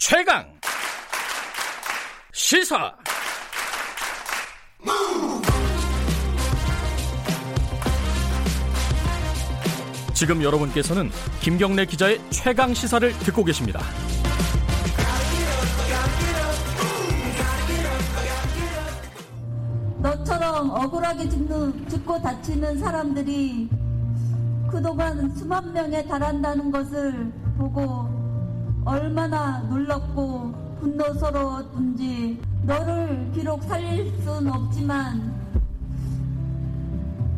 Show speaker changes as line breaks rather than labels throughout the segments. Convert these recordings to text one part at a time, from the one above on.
최강 시사 지금 여러분께서는 김경래 기자의 최강 시사를 듣고 계십니다.
너처럼 억울하게 죽는, 죽고 다치는 사람들이 그동안 수만 명에 달한다는 것을 보고 얼마나 놀랍고 분노스러웠든지 너를 비록 살릴 순 없지만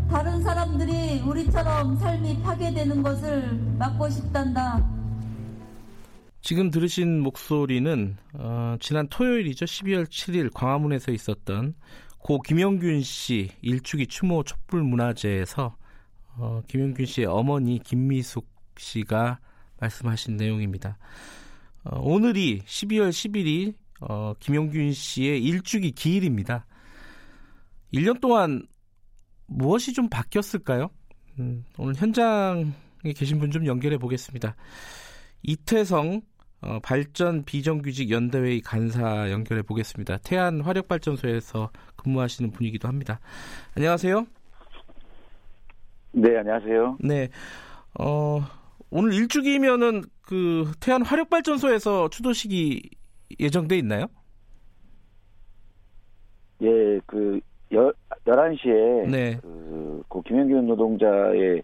다른 사람들이 우리처럼 삶이 파괴되는 것을 막고 싶단다.
지금 들으신 목소리는 어, 지난 토요일이죠. 12월 7일 광화문에서 있었던 고 김영균 씨 일주기 추모 촛불 문화제에서 어, 김영균 씨의 어머니 김미숙 씨가 말씀하신 내용입니다. 어, 오늘이 12월 10일이 어, 김영균 씨의 일주기 기일입니다. 1년 동안 무엇이 좀 바뀌었을까요? 음, 오늘 현장에 계신 분 좀 연결해 보겠습니다. 이태성 어, 발전 비정규직 연대회의 간사 연결해 보겠습니다. 태안 화력발전소에서 근무하시는 분이기도 합니다. 안녕하세요.
네, 안녕하세요.
네. 어, 오늘 일주기면은 그 태안 화력발전소에서 추도식이 예정돼 있나요?
예, 그, 여, 11시에,
네.
그, 고 김영균 노동자의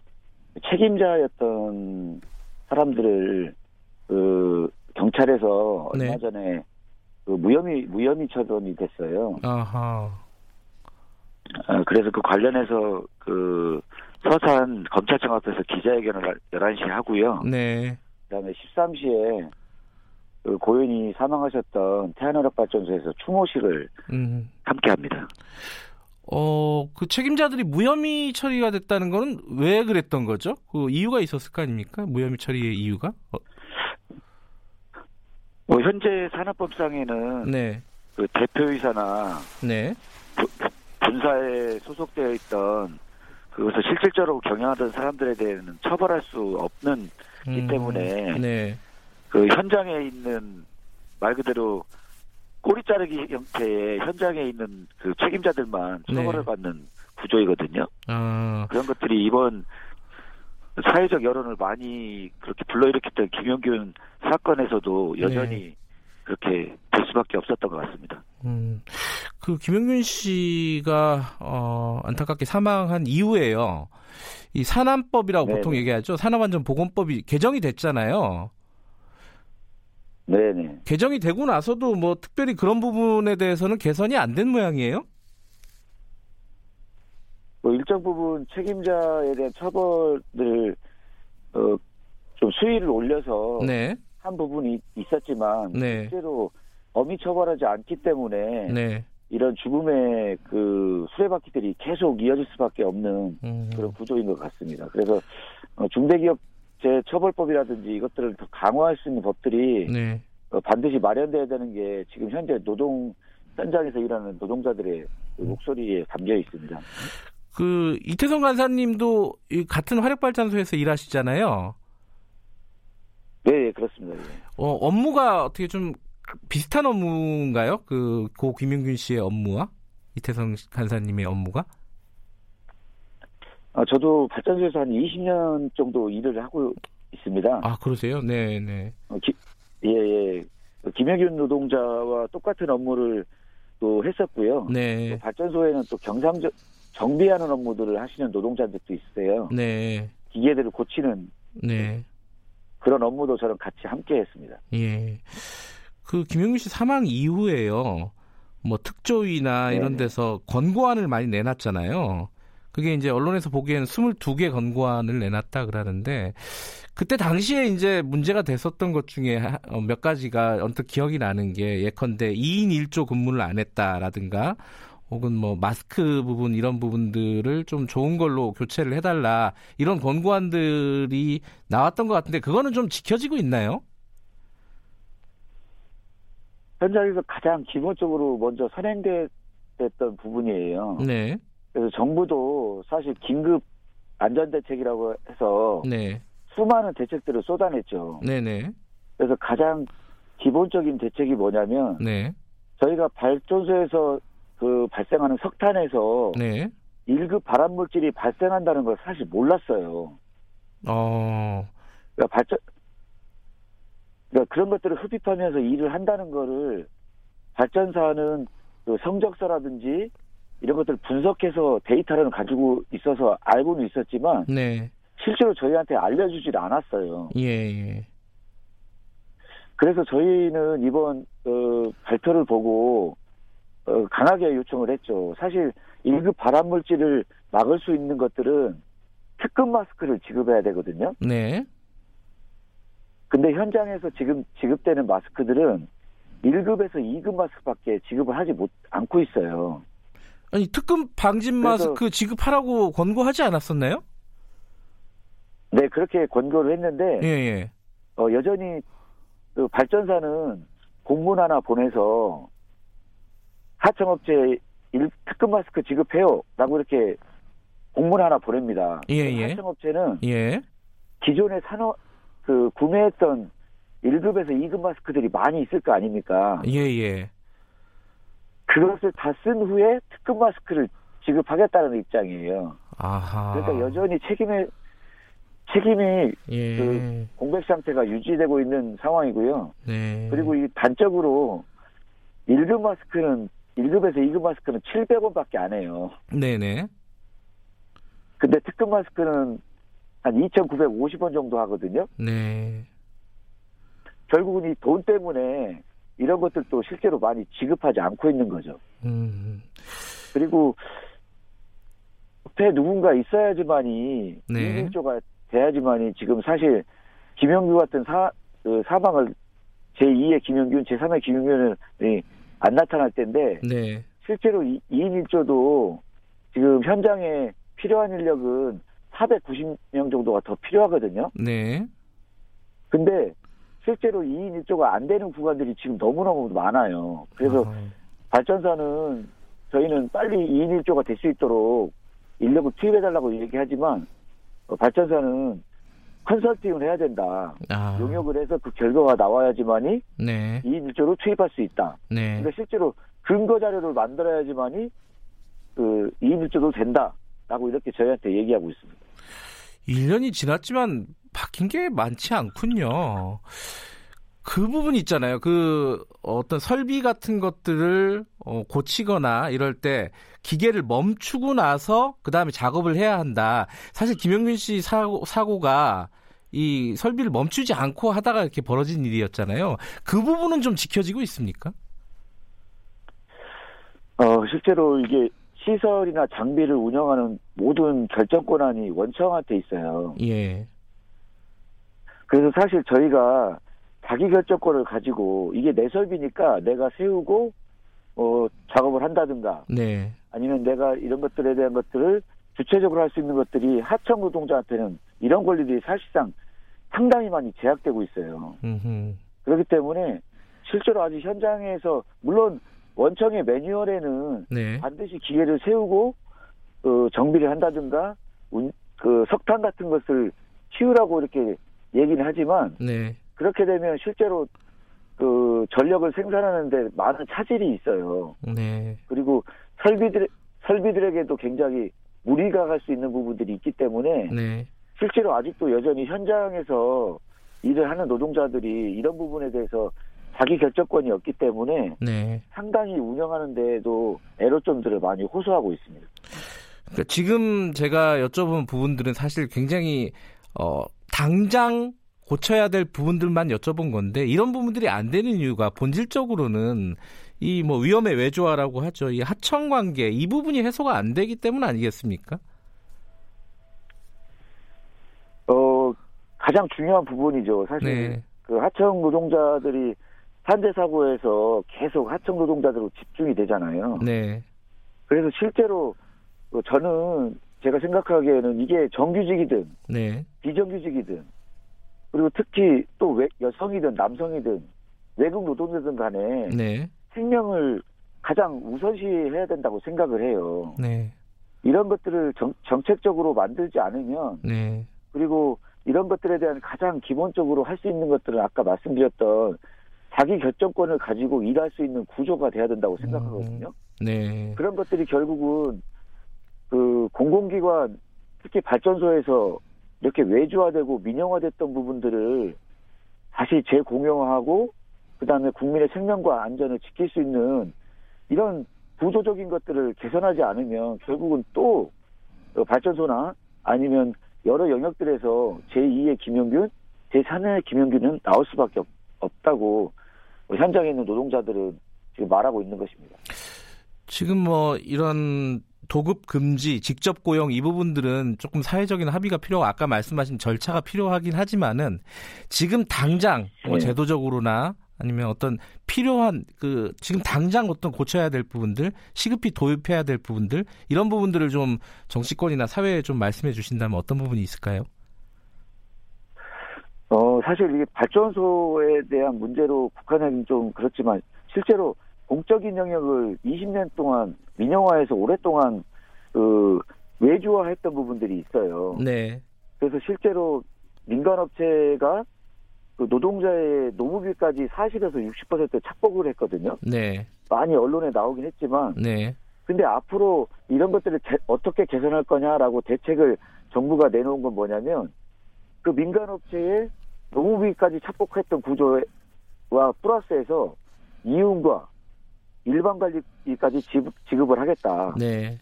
책임자였던 사람들을, 그, 경찰에서
네.
얼마 전에 그 무혐의, 무혐의 처분이 됐어요.
아하.
아, 그래서 그 관련해서 그, 서산 검찰청 앞에서 기자회견을 11시에 하고요.
네.
그 다음에 13시에 그 고현이 사망하셨던 태안화력 발전소에서 추모식을
음.
함께 합니다.
어, 그 책임자들이 무혐의 처리가 됐다는 거는 왜 그랬던 거죠? 그 이유가 있었을 거 아닙니까? 무혐의 처리의 이유가? 어,
뭐 현재 산업법상에는
네.
그 대표이사나
네.
본사에 소속되어 있던 그것을 실질적으로 경영하던 사람들에 대해서는 처벌할 수 없는 이 때문에
네.
그 현장에 있는 말 그대로 꼬리 자르기 형태의 현장에 있는 그 책임자들만
네.
처벌을 받는 구조이거든요.
아,
그런 것들이 이번 사회적 여론을 많이 그렇게 불러일으켰던 김용균 사건에서도 여전히
네.
그렇게 될 수밖에 없었던 것 같습니다.
음, 그 김영균 씨가 어, 안타깝게 사망한 이후에요. 이 산안법이라고
네네.
보통 얘기하죠. 산업안전보건법이 개정이 됐잖아요.
네네.
개정이 되고 나서도 뭐 특별히 그런 부분에 대해서는 개선이 안 된 모양이에요.
뭐 일정 부분 책임자에 대한 처벌을 어, 좀 수위를 올려서
네,
한 부분이 있었지만
네.
실제로 엄히 처벌하지 않기 때문에
네.
이런 죽음의 그 수레바퀴들이 계속 이어질 수밖에 없는
음,
그런 구조인 것 같습니다. 그래서 어, 중대기업제 처벌법이라든지 이것들을 더 강화할 수 있는 법들이
네.
어, 반드시 마련돼야 되는 게 지금 현재 노동 현장에서 일하는 노동자들의 그 목소리에 담겨 있습니다.
그 이태성 간사님도 이 같은 화력발전소에서 일하시잖아요.
네, 예, 그렇습니다. 예.
어, 업무가 어떻게 좀 비슷한 업무인가요? 그 고 김용균 씨의 업무와 이태성 간사님의 업무가?
아, 저도 발전소에서 한 20년 정도 일을 하고 있습니다.
아 그러세요? 네, 네.
어, 기- 예, 예. 그 김혁윤 노동자와 똑같은 업무를 또 했었고요.
네,
또 발전소에는 또 경상적 정비하는 업무들을 하시는 노동자들도 있어요.
네,
기계들을 고치는
네.
그런 업무도 저는 같이 함께 했습니다.
예. 그 김용균 씨 사망 이후에요. 뭐 특조위나 이런
네.
데서 권고안을 많이 내놨잖아요. 그게 이제 언론에서 보기에는 22개 권고안을 내놨다 그러는데 그때 당시에 이제 문제가 됐었던 것 중에 하- 어, 몇 가지가 언뜻 기억이 나는 게 예컨대 2인 1조 근무를 안 했다라든가 혹은 뭐 마스크 부분 이런 부분들을 좀 좋은 걸로 교체를 해달라 이런 권고안들이 나왔던 것 같은데 그거는 좀 지켜지고 있나요?
현장에서 가장 기본적으로 먼저 선행됐던 부분이에요.
네,
그래서 정부도 사실 긴급 안전대책이라고 해서
네,
수많은 대책들을 쏟아냈죠.
네, 네,
그래서 가장 기본적인 대책이 뭐냐면
네.
저희가 발전소에서 그 발생하는 석탄에서
네.
1급 발암 물질이 발생한다는 걸 사실 몰랐어요.
어.
그러니까 발전 그러니까 그런 것들을 흡입하면서 일을 한다는 거를 발전사는 그 성적서라든지 이런 것들을 분석해서 데이터를 가지고 있어서 알고는 있었지만
네.
실제로 저희한테 알려주질 않았어요.
예, 예.
그래서 저희는 이번 어, 발표를 보고 어, 강하게 요청을 했죠. 사실 1급 발암 물질을 막을 수 있는 것들은 특급 마스크를 지급해야 되거든요.
네.
근데 현장에서 지금 지급되는 마스크들은 1급에서 2급 마스크밖에 지급을 하지 못 않고 있어요.
아니, 특급 방진 마스크 지급하라고 권고하지 않았었나요?
네, 그렇게 권고를 했는데
예, 예.
어, 여전히 그 발전사는 공문 하나 보내서 하청업체 일, 특급 마스크 지급해요라고 이렇게 공문 하나 보냅니다.
예, 예.
하청업체는
예.
기존에 산업 그 구매했던 1급에서 2급 마스크들이 많이 있을 거 아닙니까?
예, 예.
그것을 다 쓴 후에 특급 마스크를 지급하겠다는 입장이에요.
아하.
그러니까 여전히 책임의 책임이
예.
그 공백 상태가 유지되고 있는 상황이고요.
네.
그리고 이 단적으로 1급 마스크는 1급에서 2급 마스크는 700원밖에 안 해요.
네네.
근데 특급 마스크는 한 2,950원 정도 하거든요.
네.
결국은 이 돈 때문에 이런 것들도 실제로 많이 지급하지 않고 있는 거죠.
음.
그리고 옆에 누군가 있어야지만이
네.
일조가 돼야지만이 지금 사실 김영규 같은 사, 그 사망을 제2의 김영균, 제3의 김영균이 안 나타날 텐데
네.
실제로 2인 1조도 지금 현장에 필요한 인력은 490명 정도가 더 필요하거든요.
네.
근데 실제로 2인 1조가 안 되는 구간들이 지금 너무너무 많아요. 그래서
아,
발전사는 저희는 빨리 2인 1조가 될 수 있도록 인력을 투입해달라고 얘기하지만 어, 발전사는 컨설팅을 해야 된다.
아.
용역을 해서 그 결과가 나와야지만이
네.
2인 1조로 투입할 수 있다.
네.
그러니까 실제로 근거 자료를 만들어야지만이 그 2인 1조도 된다라고 이렇게 저희한테 얘기하고 있습니다.
1년이 지났지만 바뀐 게 많지 않군요. 그 부분 있잖아요. 그 어떤 설비 같은 것들을 어, 고치거나 이럴 때 기계를 멈추고 나서 그 다음에 작업을 해야 한다. 사실 김영균 씨 사고, 사고가 이 설비를 멈추지 않고 하다가 이렇게 벌어진 일이었잖아요. 그 부분은 좀 지켜지고 있습니까?
어, 실제로 이게 시설이나 장비를 운영하는 모든 결정 권한이 원청한테 있어요.
예.
그래서 사실 저희가 자기 결정권을 가지고 이게 내 설비니까 내가 세우고 어, 작업을 한다든가
네.
아니면 내가 이런 것들에 대한 것들을 주체적으로 할 수 있는 것들이 하청 노동자한테는 이런 권리들이 사실상 상당히 많이 제약되고 있어요.
음흠.
그렇기 때문에 실제로 아직 현장에서 물론 원청의 매뉴얼에는
네.
반드시 기계를 세우고 어, 정비를 한다든가 운- 그 석탄 같은 것을 치우라고 이렇게 얘기는 하지만
네.
그렇게 되면 실제로 그 전력을 생산하는데 많은 차질이 있어요.
네.
그리고 설비들 설비들에게도 굉장히 무리가 갈 수 있는 부분들이 있기 때문에
네.
실제로 아직도 여전히 현장에서 일을 하는 노동자들이 이런 부분에 대해서 자기 결정권이 없기 때문에
네.
상당히 운영하는 데에도 애로점들을 많이 호소하고 있습니다.
그러니까 지금 제가 여쭤본 부분들은 사실 굉장히 어, 당장 고쳐야 될 부분들만 여쭤본 건데 이런 부분들이 안 되는 이유가 본질적으로는 이 뭐 위험의 외조화라고 하죠. 이 하청 관계 이 부분이 해소가 안 되기 때문 아니겠습니까?
어 가장 중요한 부분이죠. 사실
네.
그 하청 노동자들이 산재 사고에서 계속 하청 노동자들로 집중이 되잖아요.
네.
그래서 실제로 어, 저는 제가 생각하기에는 이게 정규직이든
네.
비정규직이든 그리고 특히 또 외- 여성이든 남성이든 외국 노동자든 간에
네.
생명을 가장 우선시해야 된다고 생각을 해요.
네.
이런 것들을 정, 정책적으로 만들지 않으면
네.
그리고 이런 것들에 대한 가장 기본적으로 할 수 있는 것들은 아까 말씀드렸던 자기 결정권을 가지고 일할 수 있는 구조가 돼야 된다고 생각하거든요.
음, 네.
그런 것들이 결국은 그 공공기관 특히 발전소에서 이렇게 외주화되고 민영화됐던 부분들을 다시 재공영화하고 그다음에 국민의 생명과 안전을 지킬 수 있는 이런 구조적인 것들을 개선하지 않으면 결국은 또 발전소나 아니면 여러 영역들에서 제2의 김영균, 제3의 김영균은 나올 수밖에 없, 없다고 현장에 있는 노동자들은 지금 말하고 있는 것입니다.
지금 뭐 이런 도급 금지, 직접 고용 이 부분들은 조금 사회적인 합의가 필요하고 아까 말씀하신 절차가 필요하긴 하지만은 지금 당장 뭐
네.
제도적으로나 아니면 어떤 필요한 그 지금 당장 어떤 고쳐야 될 부분들, 시급히 도입해야 될 부분들 이런 부분들을 좀 정치권이나 사회에 좀 말씀해 주신다면 어떤 부분이 있을까요?
어, 사실 이게 발전소에 대한 문제로 북한은 좀 그렇지만 실제로 공적인 영역을 20년 동안 민영화해서 오랫동안 그 외주화했던 부분들이 있어요.
네,
그래서 실제로 민간업체가 그 노동자의 노무비까지 40에서 60% 착복을 했거든요.
네,
많이 언론에 나오긴 했지만
네,
근데 앞으로 이런 것들을 개- 어떻게 개선할 거냐라고 대책을 정부가 내놓은 건 뭐냐면 그 민간업체의 노무비까지 착복했던 구조와 플러스해서 이윤과 일반 관리까지 지급, 지급을 하겠다.
네,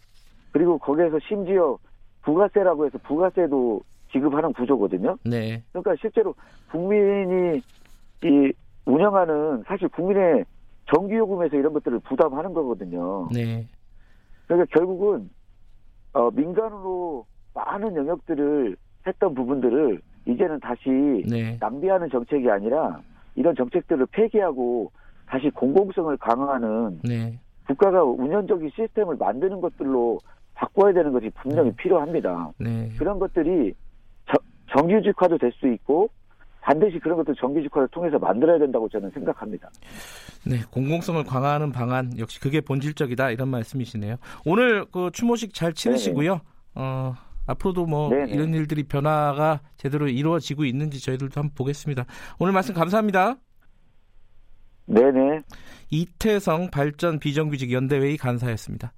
그리고 거기에서 심지어 부가세라고 해서 부가세도 지급하는 구조거든요.
네,
그러니까 실제로 국민이 이 운영하는 사실 국민의 전기요금에서 이런 것들을 부담하는 거거든요.
네,
그러니까 결국은 어, 민간으로 많은 영역들을 했던 부분들을 이제는 다시
네,
낭비하는 정책이 아니라 이런 정책들을 폐기하고 다시 공공성을 강화하는
네.
국가가 운영적인 시스템을 만드는 것들로 바꿔야 되는 것이 분명히
네.
필요합니다.
네.
그런 것들이 저- 정규직화도 될 수 있고 반드시 그런 것들 정규직화를 통해서 만들어야 된다고 저는 생각합니다.
네, 공공성을 강화하는 방안 역시 그게 본질적이다 이런 말씀이시네요. 오늘 그 추모식 잘 치르시고요. 어, 앞으로도 뭐
네네.
이런 일들이 변화가 제대로 이루어지고 있는지 저희들도 한번 보겠습니다. 오늘 말씀 감사합니다.
네네.
이태성 발전 비정규직 연대회의 간사였습니다.